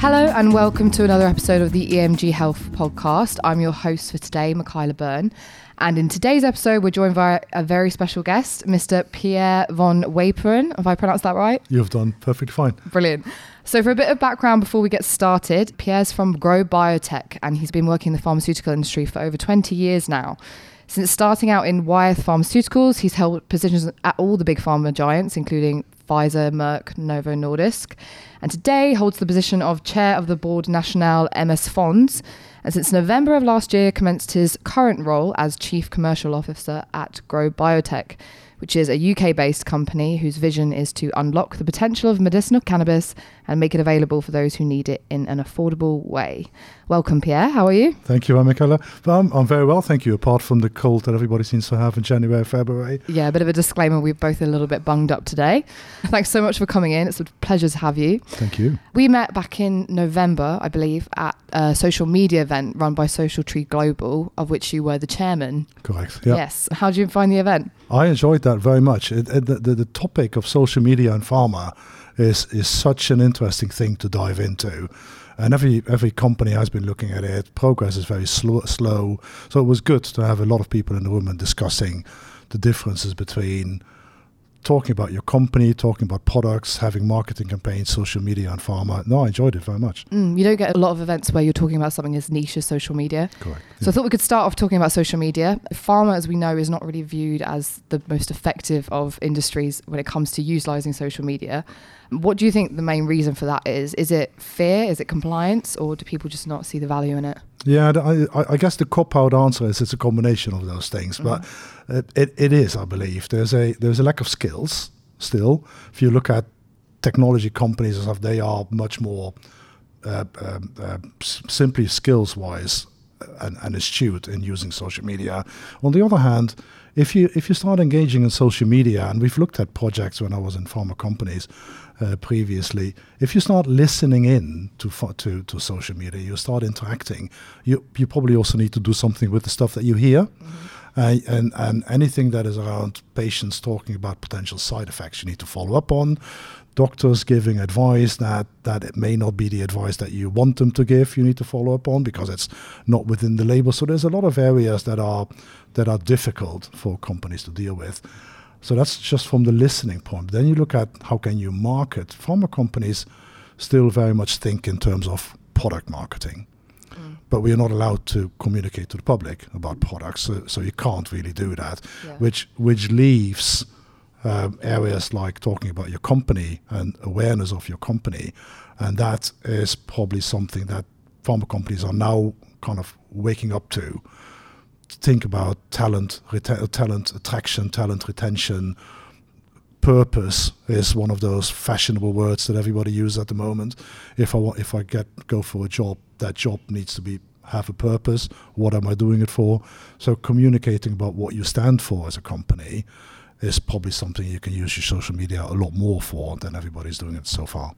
Hello and welcome to another episode of the EMG Health podcast. I'm your host for today, Michaila Byrne. And in today's episode, we're joined by a very special guest, Mr. Pierre van Weperen. Have I pronounced that right? You've done perfectly fine. Brilliant. So, for a bit of background before we get started, Pierre's from Grow Biotech and he's been working in the pharmaceutical industry for over 20 years now. Since starting out in Wyeth Pharmaceuticals, he's held positions at all the big pharma giants, including Pfizer, Merck, Novo Nordisk, and today holds the position of chair of the board National MS Fonds. And since November of last year, commenced his current role as chief commercial officer at Grow Biotech, which is a UK based company whose vision is to unlock the potential of medicinal cannabis and make it available for those who need it in an affordable way. Welcome, Pierre. How are you? Thank you, Michaila. Um, I'm very well, thank you, apart from the cold that everybody seems to have in January, February. Yeah, a bit of a disclaimer. We're both a little bit bunged up today. Thanks so much for coming in. It's a pleasure to have you. Thank you. We met back in November, I believe, at a social media event run by Social Tree Global, of which you were the chairman. Correct. Yeah. Yes. How did you find the event? I enjoyed that very much. It, it, the, the, the topic of social media and pharma is is such an interesting thing to dive into. And every every company has been looking at it. Progress is very slow, slow. So it was good to have a lot of people in the room and discussing the differences between talking about your company, talking about products, having marketing campaigns, social media, and pharma. No, I enjoyed it very much. Mm, you don't get a lot of events where you're talking about something as niche as social media. Correct. So yeah. I thought we could start off talking about social media. Pharma, as we know, is not really viewed as the most effective of industries when it comes to utilizing social media. What do you think the main reason for that is? Is it fear? Is it compliance? Or do people just not see the value in it? Yeah, I, I guess the cop out answer is it's a combination of those things. Mm-hmm. But it, it, it is, I believe. There's a there's a lack of skills still. If you look at technology companies and stuff, they are much more uh, um, uh, simply skills wise and, and astute in using social media. On the other hand, if you if you start engaging in social media, and we've looked at projects when I was in pharma companies, uh, previously, if you start listening in to, to to social media, you start interacting. You you probably also need to do something with the stuff that you hear. Mm-hmm. Uh, and, and anything that is around patients talking about potential side effects, you need to follow up on. Doctors giving advice that, that it may not be the advice that you want them to give, you need to follow up on because it's not within the label. So there's a lot of areas that are that are difficult for companies to deal with. So that's just from the listening point. Then you look at how can you market. Pharma companies still very much think in terms of product marketing. Mm. But we are not allowed to communicate to the public about products, so, so you can't really do that, yeah. which which leaves um, areas like talking about your company and awareness of your company, and that is probably something that pharma companies are now kind of waking up to think about talent, reta- talent attraction, talent retention. Purpose is one of those fashionable words that everybody uses at the moment. If I want, if I get go for a job, that job needs to be have a purpose. What am I doing it for? So communicating about what you stand for as a company is probably something you can use your social media a lot more for than everybody's doing it so far.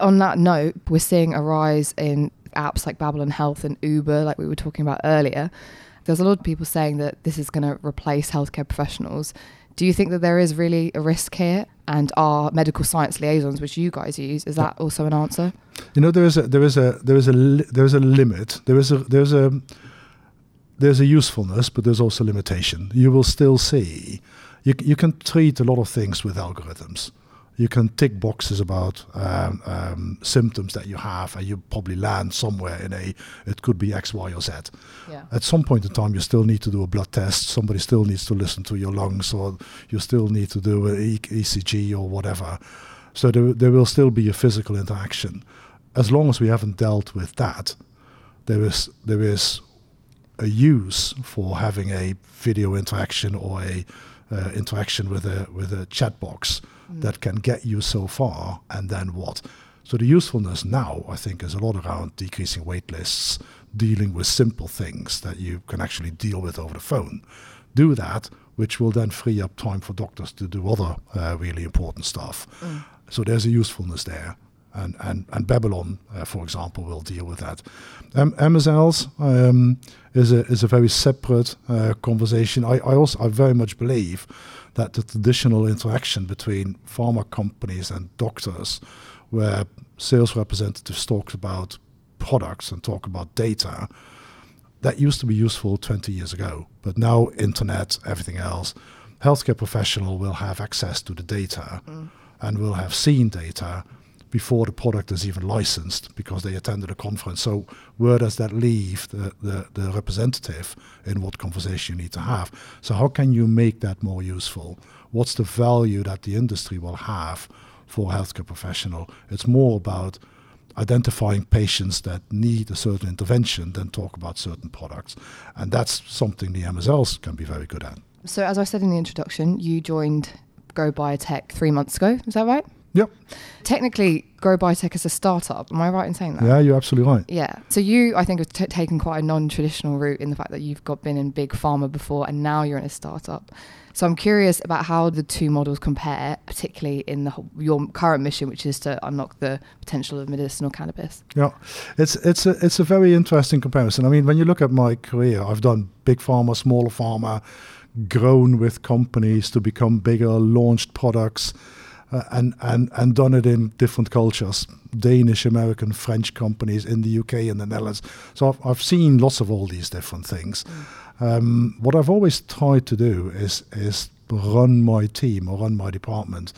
On that note, we're seeing a rise in apps like Babylon Health and Uber, like we were talking about earlier there's a lot of people saying that this is going to replace healthcare professionals. Do you think that there is really a risk here? And are medical science liaisons, which you guys use, is that also an answer? You know, there is a there is a there is a there is a limit. There is a there's a there's a usefulness, but there's also limitation. You will still see. You you can treat a lot of things with algorithms you can tick boxes about um, um, symptoms that you have, and you probably land somewhere in a. It could be X, Y, or Z. Yeah. At some point in time, you still need to do a blood test. Somebody still needs to listen to your lungs, or you still need to do an e- ECG or whatever. So there, there will still be a physical interaction. As long as we haven't dealt with that, there is there is a use for having a video interaction or a uh, interaction with a with a chat box mm. that can get you so far, and then what? So the usefulness now, I think, is a lot around decreasing wait lists, dealing with simple things that you can actually deal with over the phone. Do that, which will then free up time for doctors to do other uh, really important stuff. Mm. So there's a usefulness there. And, and, and Babylon, uh, for example, will deal with that. Um, MSLs um, is, a, is a very separate uh, conversation. I, I also I very much believe that the traditional interaction between pharma companies and doctors, where sales representatives talk about products and talk about data, that used to be useful 20 years ago. But now, internet, everything else, healthcare professional will have access to the data mm. and will have seen data before the product is even licensed because they attended a conference. So where does that leave the, the, the, representative in what conversation you need to have? So how can you make that more useful? What's the value that the industry will have for a healthcare professional? It's more about identifying patients that need a certain intervention than talk about certain products. And that's something the MSLs can be very good at. So as I said in the introduction, you joined Grow Biotech three months ago. Is that right? Yep. Technically, Grow Biotech is a startup. Am I right in saying that? Yeah, you're absolutely right. Yeah. So you, I think, have t- taken quite a non-traditional route in the fact that you've got been in big pharma before, and now you're in a startup. So I'm curious about how the two models compare, particularly in the your current mission, which is to unlock the potential of medicinal cannabis. Yeah, it's it's a it's a very interesting comparison. I mean, when you look at my career, I've done big pharma, smaller pharma, grown with companies to become bigger, launched products uh, and, and, and done it in different cultures Danish, American, French companies in the UK and the Netherlands. So I've, I've seen lots of all these different things. Um, what I've always tried to do is, is run my team or run my department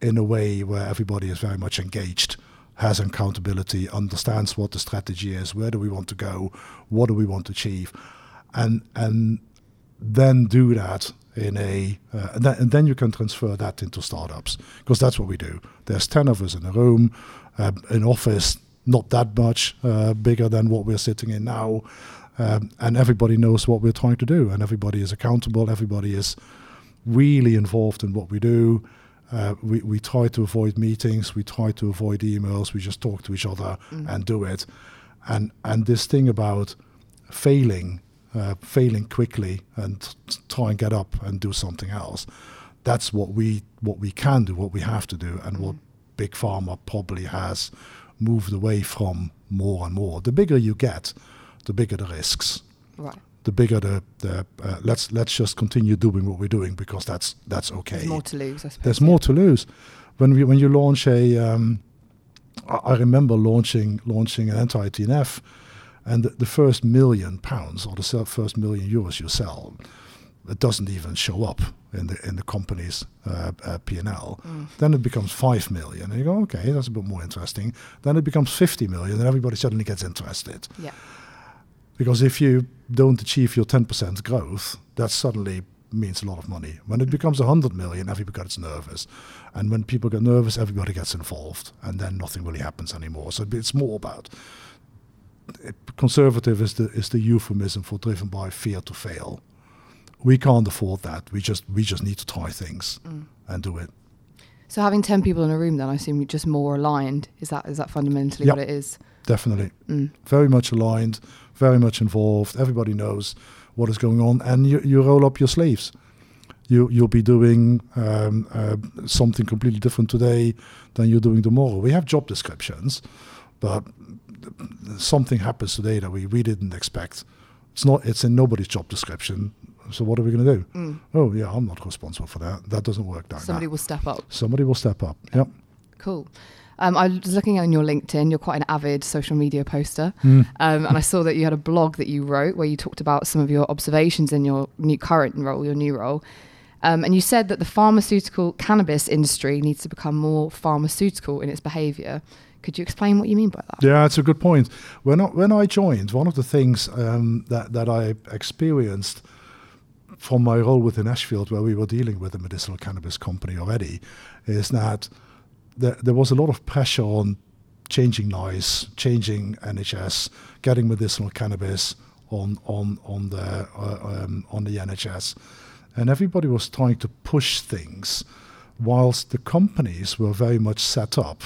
in a way where everybody is very much engaged has accountability, understands what the strategy is, where do we want to go, what do we want to achieve, and and then do that in a uh, and, then, and, then, you can transfer that into startups because that's what we do. There's 10 of us in a room uh, an office not that much uh, bigger than what we're sitting in now um, and everybody knows what we're trying to do and everybody is accountable everybody is really involved in what we do. Uh, we, we try to avoid meetings we try to avoid emails we just talk to each other mm. and do it. And and this thing about failing uh, failing quickly and try and get up and do something else. That's what we what we can do, what we have to do, and mm. what big pharma probably has moved away from more and more. The bigger you get, the bigger the risks. Right. The bigger the, the uh, let's let's just continue doing what we're doing because that's that's okay. There's more to lose. There's more to lose. When we when you launch a, um, I, I remember launching launching an anti TNF and the, the first million pounds or the first million euros you sell, it doesn't even show up in the in the company's uh, uh, P&L. Mm. Then it becomes 5 million. And you go, okay, that's a bit more interesting. Then it becomes 50 million and everybody suddenly gets interested. Yeah. Because if you don't achieve your 10% growth, that suddenly means a lot of money. When it mm. becomes 100 million, everybody gets nervous. And when people get nervous, everybody gets involved. And then nothing really happens anymore. So it's more about conservative is the is the euphemism for driven by fear to fail. We can't afford that. We just we just need to try things mm. and do it. So having ten people in a room, then I assume you're just more aligned. Is that is that fundamentally yep. what it is? Definitely, mm. very much aligned, very much involved. Everybody knows what is going on, and you you roll up your sleeves. You you'll be doing um, uh, something completely different today than you're doing tomorrow. We have job descriptions, but something happens today that we, we didn't expect. It's not. It's in nobody's job description. So what are we going to do? Mm. Oh yeah, I'm not responsible for that. That doesn't work. Like Somebody that. will step up. Somebody will step up. Yep. Cool. Um, I was looking on your LinkedIn. You're quite an avid social media poster, mm. um, and I saw that you had a blog that you wrote where you talked about some of your observations in your new current role, your new role. Um, and you said that the pharmaceutical cannabis industry needs to become more pharmaceutical in its behaviour. Could you explain what you mean by that? Yeah, it's a good point. When I, when I joined, one of the things um, that, that I experienced from my role within Ashfield, where we were dealing with a medicinal cannabis company already, is that there, there was a lot of pressure on changing NICE, changing NHS, getting medicinal cannabis on on on the uh, um, on the NHS, and everybody was trying to push things, whilst the companies were very much set up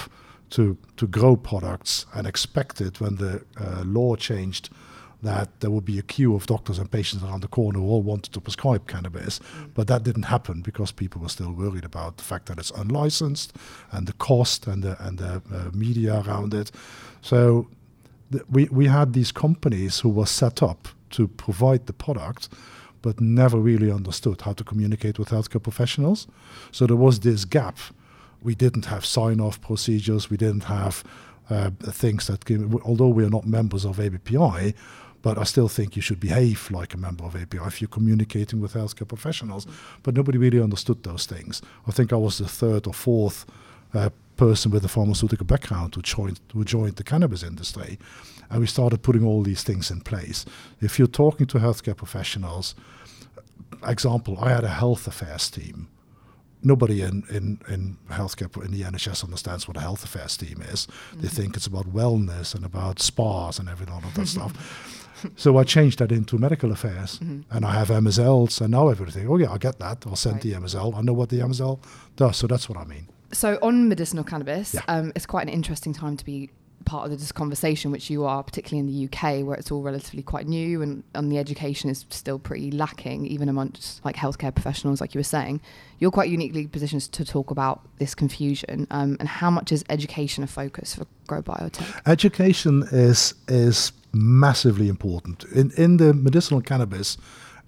to, to grow products and expected when the uh, law changed that there would be a queue of doctors and patients around the corner who all wanted to prescribe cannabis. Mm. But that didn't happen because people were still worried about the fact that it's unlicensed and the cost and the, and the uh, media around it. So th- we, we had these companies who were set up to provide the product but never really understood how to communicate with healthcare professionals. So there was this gap. We didn't have sign off procedures, we didn't have uh, things that, came, although we are not members of ABPI, but I still think you should behave like a member of ABPI if you're communicating with healthcare professionals. But nobody really understood those things. I think I was the third or fourth uh, person with a pharmaceutical background who joined, who joined the cannabis industry. And we started putting all these things in place. If you're talking to healthcare professionals, example, I had a health affairs team nobody in, in, in healthcare in the NHS understands what a health affairs team is. Mm-hmm. They think it's about wellness and about spas and everything, all of that stuff. So I changed that into medical affairs, mm-hmm. and I have MSLs, and now everything. Oh yeah, I get that. I'll send right. the MSL. I know what the MSL does, so that's what I mean. So on medicinal cannabis, yeah. um, it's quite an interesting time to be part of this conversation, which you are, particularly in the UK, where it's all relatively quite new and, and the education is still pretty lacking, even amongst like healthcare professionals, like you were saying. You're quite uniquely positioned to talk about this confusion um, and how much is education a focus for Grow Biotech? Education is is massively important in in the medicinal cannabis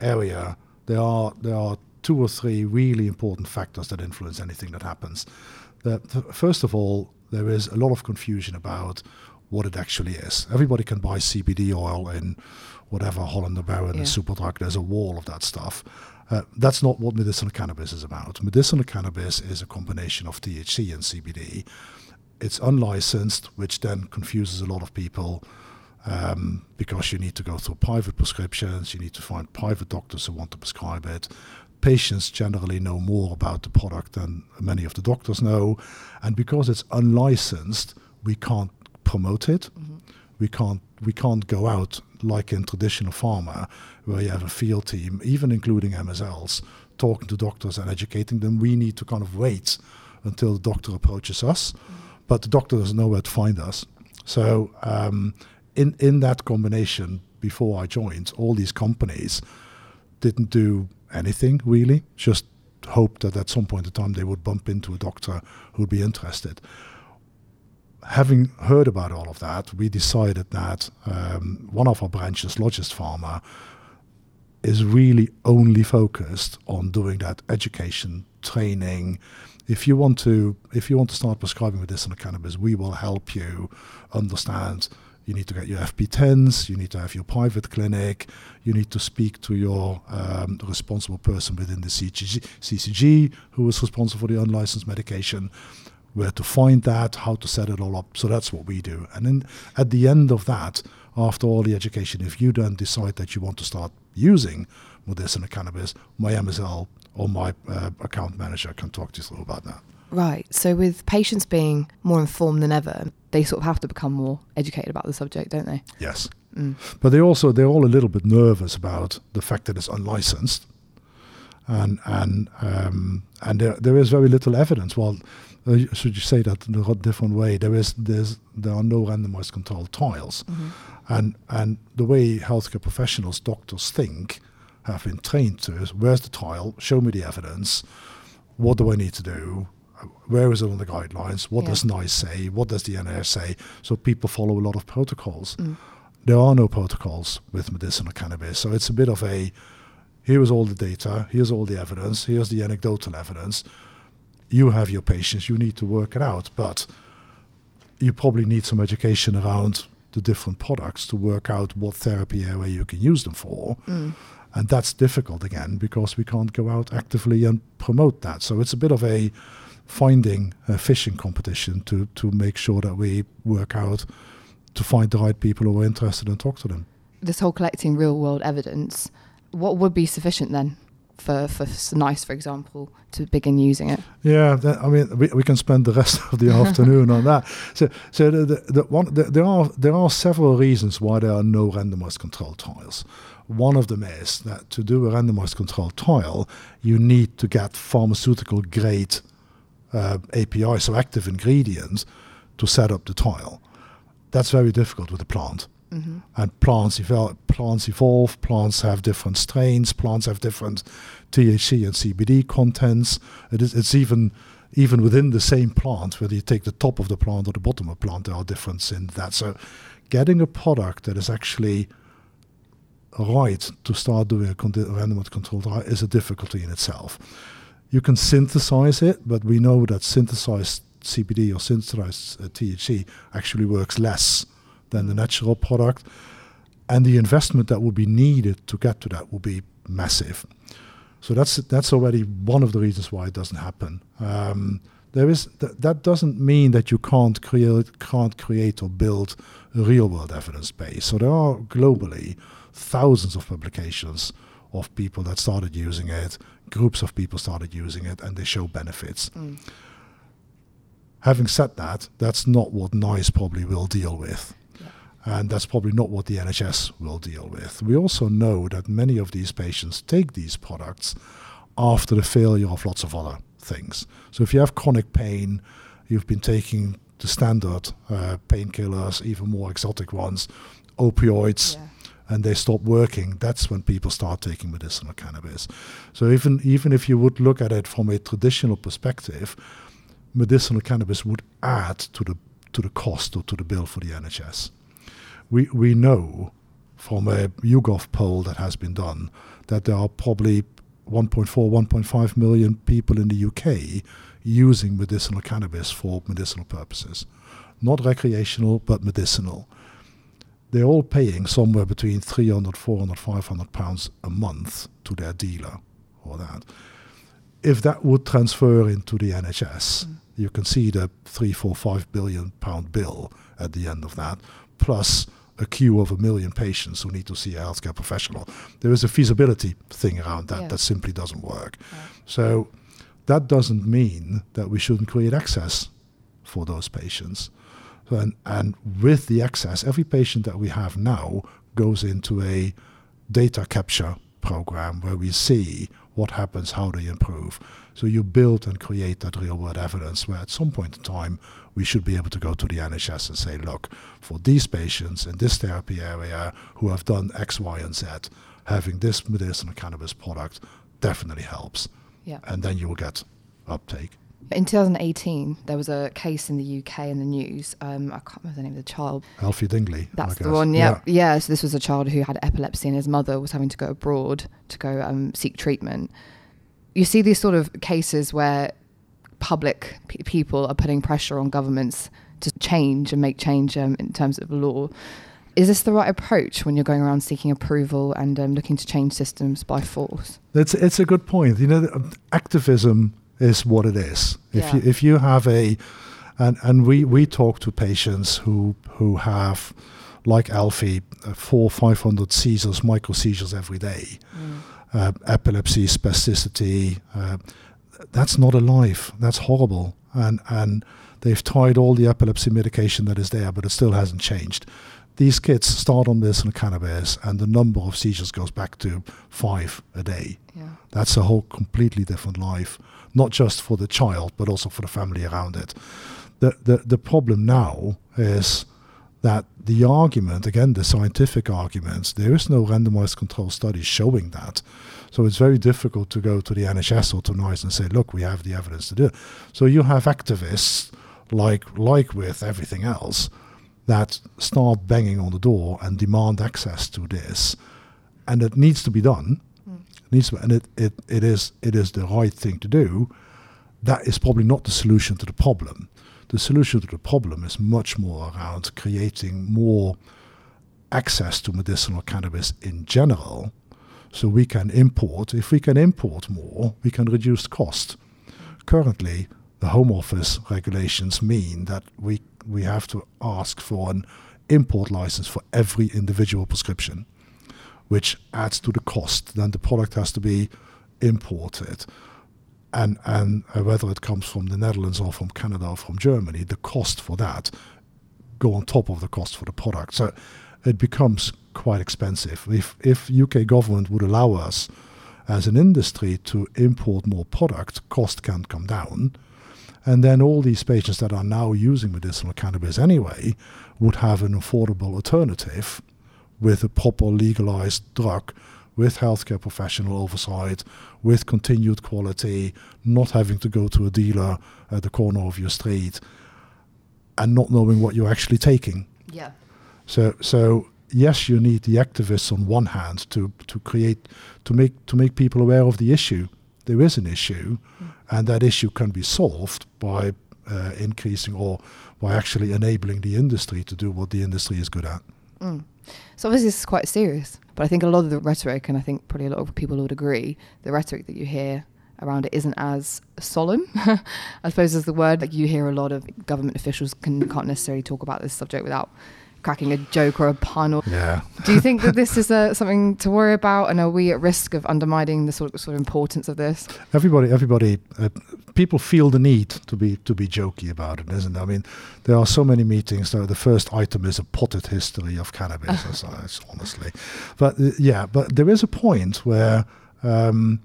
area. There are there are two or three really important factors that influence anything that happens. The, first of all, there is a lot of confusion about what it actually is. Everybody can buy CBD oil in whatever Holland & Barrett yeah. and Superdrug. There's a wall of that stuff. Uh, that's not what medicinal cannabis is about. Medicinal cannabis is a combination of THC and CBD. It's unlicensed, which then confuses a lot of people um, because you need to go through private prescriptions, you need to find private doctors who want to prescribe it patients generally know more about the product than many of the doctors know. And because it's unlicensed, we can't promote it. Mm-hmm. We can't we can't go out like in traditional pharma, where you have a field team, even including MSLs, talking to doctors and educating them. We need to kind of wait until the doctor approaches us, mm-hmm. but the doctor doesn't know where to find us. So um, in in that combination, before I joined, all these companies didn't do anything really, just hoped that at some point in time they would bump into a doctor who would be interested. Having heard about all of that, we decided that um, one of our branches, Logist Pharma, is really only focused on doing that education, training. If you want to, if you want to start prescribing medicinal cannabis, we will help you understand you need to get your FP10s, you need to have your private clinic, you need to speak to your um, responsible person within the CCG, CCG who is responsible for the unlicensed medication, where to find that, how to set it all up. So that's what we do. And then at the end of that, after all the education, if you then decide that you want to start using medicinal cannabis, my MSL or my uh, account manager can talk to you through about that. Right. So with patients being more informed than ever, they sort of have to become more educated about the subject, don't they? Yes. Mm. But they also they're all a little bit nervous about the fact that it's unlicensed, and and um, and there there is very little evidence. Well, uh, should you say that in a different way? There is there's there are no randomized controlled trials, mm-hmm. and and the way healthcare professionals, doctors think, have been trained to is where's the trial? Show me the evidence. What do I need to do? Where is it on the guidelines? What yeah. does NICE say? What does the NIS say? So people follow a lot of protocols. Mm. There are no protocols with medicinal cannabis. So it's a bit of a here is all the data, here's all the evidence, here's the anecdotal evidence. You have your patients, you need to work it out. But you probably need some education around the different products to work out what therapy area you can use them for. Mm. And that's difficult again because we can't go out actively and promote that. So it's a bit of a finding a fishing competition to to make sure that we work out to find the right people who are interested and talk to them. This whole collecting real world evidence, what would be sufficient then? For, for NICE, for example, to begin using it. Yeah, that, I mean, we, we can spend the rest of the afternoon on that. So, so the, the, the one, the, there are there are several reasons why there are no randomized controlled trials. One of them is that to do a randomized controlled trial, you need to get pharmaceutical grade uh, API, so active ingredients, to set up the trial. That's very difficult with a plant. Mm-hmm. And plants evolve, plants evolve, plants have different strains, plants have different THC and CBD contents. It is, it's even even within the same plant, whether you take the top of the plant or the bottom of the plant, there are differences in that. So, getting a product that is actually right to start doing a randomized controlled trial is a difficulty in itself. You can synthesize it, but we know that synthesized CBD or synthesized uh, THC actually works less than the mm. natural product. And the investment that will be needed to get to that will be massive. So that's that's already one of the reasons why it doesn't happen. Um, there is th- that doesn't mean that you can't create can't create or build a real world evidence base. So there are globally thousands of publications of people that started using it, groups of people started using it, and they show benefits. Mm. Having said that, that's not what NICE probably will deal with. And that's probably not what the NHS will deal with. We also know that many of these patients take these products after the failure of lots of other things. So if you have chronic pain, you've been taking the standard uh, painkillers, even more exotic ones, opioids. Yeah and they stop working, that's when people start taking medicinal cannabis. So even even if you would look at it from a traditional perspective, medicinal cannabis would add to the to the cost or to the bill for the NHS we, we know from a YouGov poll that has been done that there are probably 1.4, 1.5 million people in the UK using medicinal cannabis for medicinal purposes. Not recreational, but medicinal. They're all paying somewhere between 300, 400, 500 pounds a month to their dealer or that. If that would transfer into the NHS, mm. you can see the three, four, five billion pound bill at the end of that, plus a queue of a million patients who need to see a healthcare professional. There is a feasibility thing around that yeah. that simply doesn't work. Yeah. So that doesn't mean that we shouldn't create access for those patients. And, and with the access, every patient that we have now goes into a data capture program where we see what happens, how they improve. So you build and create that real world evidence where at some point in time we should be able to go to the NHS and say, look, for these patients in this therapy area who have done X, Y, and Z, having this medicinal cannabis product definitely helps. Yeah. And then you will get uptake. In 2018, there was a case in the UK in the news. Um, I can't remember the name of the child. Alfie Dingley. That's the one. Yeah. yeah. yeah. So this was a child who had epilepsy, and his mother was having to go abroad to go um, seek treatment. You see these sort of cases where public p- people are putting pressure on governments to change and make change um, in terms of law. Is this the right approach when you're going around seeking approval and um, looking to change systems by force? It's it's a good point. You know, um, activism is what it is. If yeah. you if you have a and and we we talk to patients who who have like Alfie, uh, four, 500 seizures, micro seizures every day, mm. uh, epilepsy, spasticity, uh, that's not a life. That's horrible. And and they've tried all the epilepsy medication that is there, but it still hasn't changed. These kids start on this and cannabis, and the number of seizures goes back to five a day. Yeah. That's a whole completely different life, not just for the child, but also for the family around it. The the the problem now is that the argument, again, the scientific arguments, there is no randomized control study showing that. So it's very difficult to go to the NHS or to NICE and say, look, we have the evidence to do it. So you have activists, like, like with everything else, that start banging on the door and demand access to this. And it needs to be done. Mm. Needs to, and it, it, it, is, it is the right thing to do. That is probably not the solution to the problem. The solution to the problem is much more around creating more access to medicinal cannabis in general so we can import. If we can import more, we can reduce cost. Currently, the Home Office regulations mean that we we have to ask for an import license for every individual prescription, which adds to the cost. Then the product has to be imported. And, and uh, whether it comes from the Netherlands or from Canada or from Germany, the cost for that go on top of the cost for the product. So it becomes quite expensive. If if UK government would allow us as an industry to import more product, cost can come down, And then all these patients that are now using medicinal cannabis anyway would have an affordable alternative with a proper legalized drug with healthcare professional oversight, with continued quality, not having to go to a dealer at the corner of your street, and not knowing what you're actually taking. Yeah. So so yes, you need the activists on one hand to to create to make to make people aware of the issue. There is an issue, and that issue can be solved by uh, increasing or by actually enabling the industry to do what the industry is good at. Mm. So obviously this is quite serious, but I think a lot of the rhetoric, and I think probably a lot of people would agree, the rhetoric that you hear around it isn't as solemn, I suppose is the word. Like you hear a lot of government officials can, can't necessarily talk about this subject without cracking a joke or a pun. Or yeah. do you think that this is uh, something to worry about, and are we at risk of undermining the sort of, sort of importance of this? Everybody, everybody, uh, people feel the need to be to be jokey about it, isn't it? I mean, there are so many meetings. So the first item is a potted history of cannabis, honestly. But uh, yeah, but there is a point where. Um,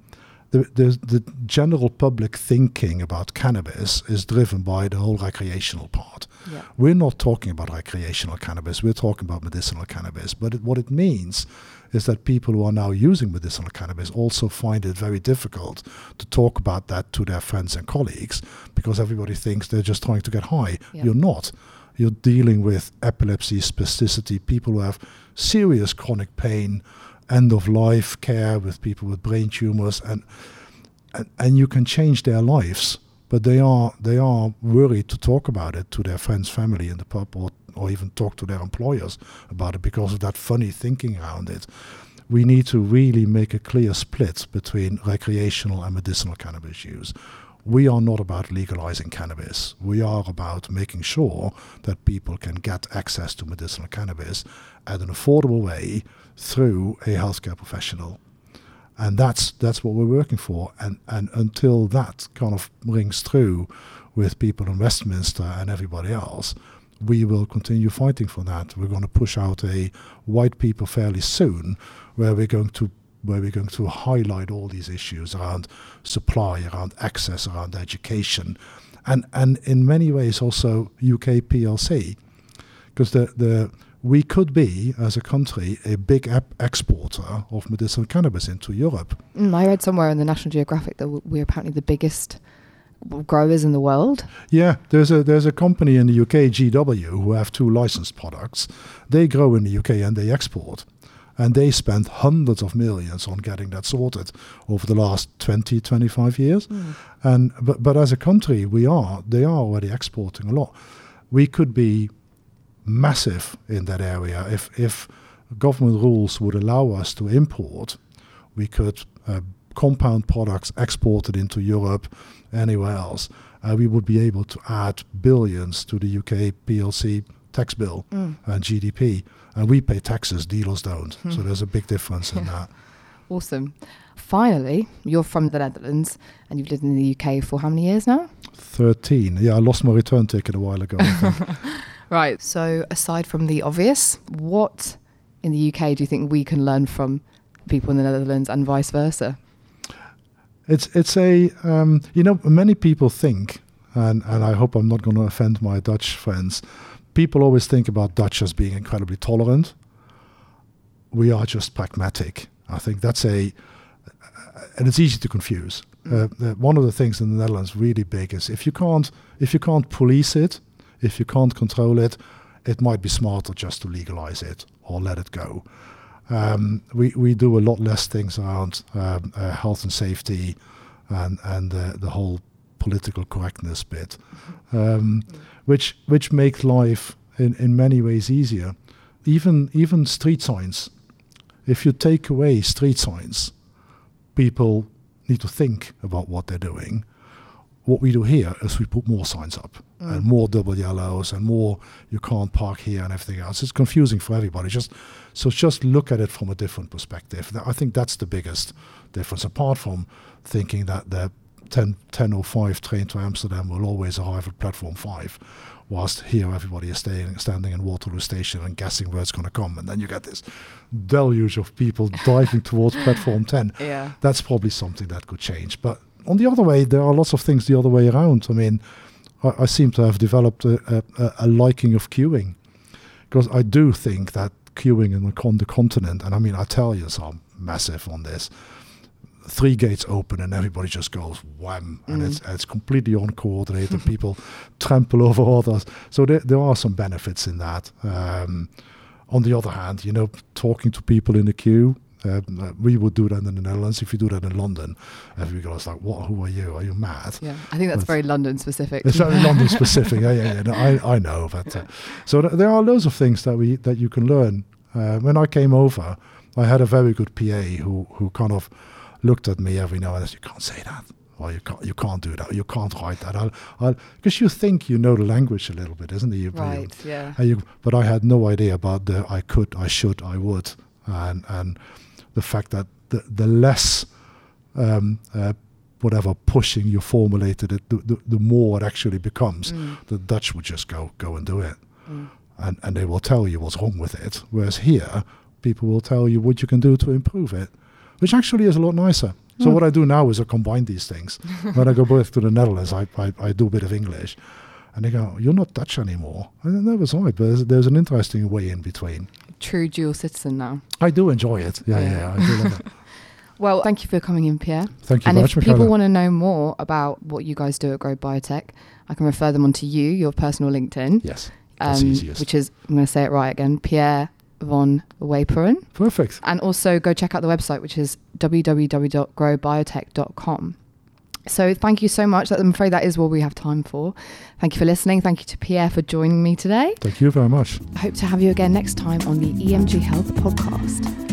the, the, the general public thinking about cannabis is driven by the whole recreational part. Yeah. We're not talking about recreational cannabis, we're talking about medicinal cannabis. But it, what it means is that people who are now using medicinal cannabis also find it very difficult to talk about that to their friends and colleagues because everybody thinks they're just trying to get high. Yeah. You're not. You're dealing with epilepsy, spasticity, people who have serious chronic pain end of life care with people with brain tumors and, and and you can change their lives but they are they are worried to talk about it to their friends family in the pub or, or even talk to their employers about it because of that funny thinking around it. We need to really make a clear split between recreational and medicinal cannabis use we are not about legalizing cannabis. We are about making sure that people can get access to medicinal cannabis at an affordable way through a healthcare professional. And that's that's what we're working for. And and until that kind of rings through with people in Westminster and everybody else, we will continue fighting for that. We're going to push out a white paper fairly soon where we're going to where we're going to highlight all these issues around supply, around access, around education, and and in many ways also UK PLC, because the the we could be, as a country, a big exporter of medicinal cannabis into Europe. Mm, I read somewhere in the National Geographic that we're apparently the biggest growers in the world. Yeah, there's a there's a company in the UK, GW, who have two licensed products. They grow in the UK and they export. And they spent hundreds of millions on getting that sorted over the last 20, 25 years. Mm. And but, but as a country, we are they are already exporting a lot. We could be massive in that area. If if government rules would allow us to import, we could uh, compound products exported into Europe, anywhere else. Uh, we would be able to add billions to the UK PLC tax bill mm. and GDP, and we pay taxes. Dealers don't. Mm. So there's a big difference in that. Awesome. Finally, you're from the Netherlands and you've lived in the UK for how many years now? 13. Yeah, I lost my return ticket a while ago. Right. So, aside from the obvious, what in the UK do you think we can learn from people in the Netherlands and vice versa? It's it's a um, you know many people think, and and I hope I'm not going to offend my Dutch friends. People always think about Dutch as being incredibly tolerant. We are just pragmatic. I think that's a, and it's easy to confuse. Uh, one of the things in the Netherlands really big is if you can't if you can't police it, if you can't control it, it might be smarter just to legalize it or let it go. Um, we, we do a lot less things around um, uh, health and safety and, and uh, the whole political correctness bit, um, which, which make life in, in many ways easier. Even, even street signs. If you take away street signs, people need to think about what they're doing what we do here is we put more signs up mm. and more double yellows and more you can't park here and everything else. It's confusing for everybody. Just so just look at it from a different perspective. I think that's the biggest difference. Apart from thinking that the 10, 1005 train to Amsterdam will always arrive at platform five, whilst here everybody is staying, standing in Waterloo Station and guessing where it's going to come, and then you get this deluge of people diving towards platform 10. Yeah. That's probably something that could change, but on the other way, there are lots of things the other way around. I mean, I, I seem to have developed a, a, a liking of queuing because I do think that queuing in the, con- the continent, and I mean Italians are massive on this. Three gates open and everybody just goes wham, and Mm. it's it's completely uncoordinated. People trample over others, so there there are some benefits in that. Um, on the other hand, you know, talking to people in the queue, um, uh, we would do that in the Netherlands. If you do that in London, everybody goes like, "What? Who are you? Are you mad?" Yeah, I think that's But- very London specific. It's very London specific. Yeah, yeah, yeah. No, I, I know, but uh, so th- there are loads of things that we that you can learn. Uh, when I came over, I had a very good PA who who kind of looked at me every now and then. You can't say that. Well, you can't you can't do that. You can't write that. I'll I'll because you think you know the language a little bit, isn't it? You, you- Right. Yeah. and you, but I had no idea about the I could, I should, I would, and and the fact that the the less um, uh, whatever pushing you formulated it, the, the, the more it actually becomes. Mm. The Dutch would just go go and do it, Mm. and and they will tell you what's wrong with it. Whereas here, people will tell you what you can do to improve it, which actually is a lot nicer. So Mm. what I do now is I combine these things. when I go back to the Netherlands, I, I, I do a bit of English. And they go, you're not Dutch anymore. And that was right, but there's, there's an interesting way in between. True dual citizen now. I do enjoy it. Yeah, Yeah. yeah, yeah I do love it. Well, thank you for coming in, Pierre. Thank you and if much, people want to know more about what you guys do at Grow Biotech, I can refer them onto you, your personal LinkedIn, Yes, um, easiest. which is I'm going to say it right again, Pierre van Weperen. Perfect. And also go check out the website, which is www.growbiotech.com. So thank you so much. I'm afraid that is all we have time for. Thank you for listening. Thank you to Pierre for joining me today. Thank you very much. I hope to have you again next time on the EMG Health podcast.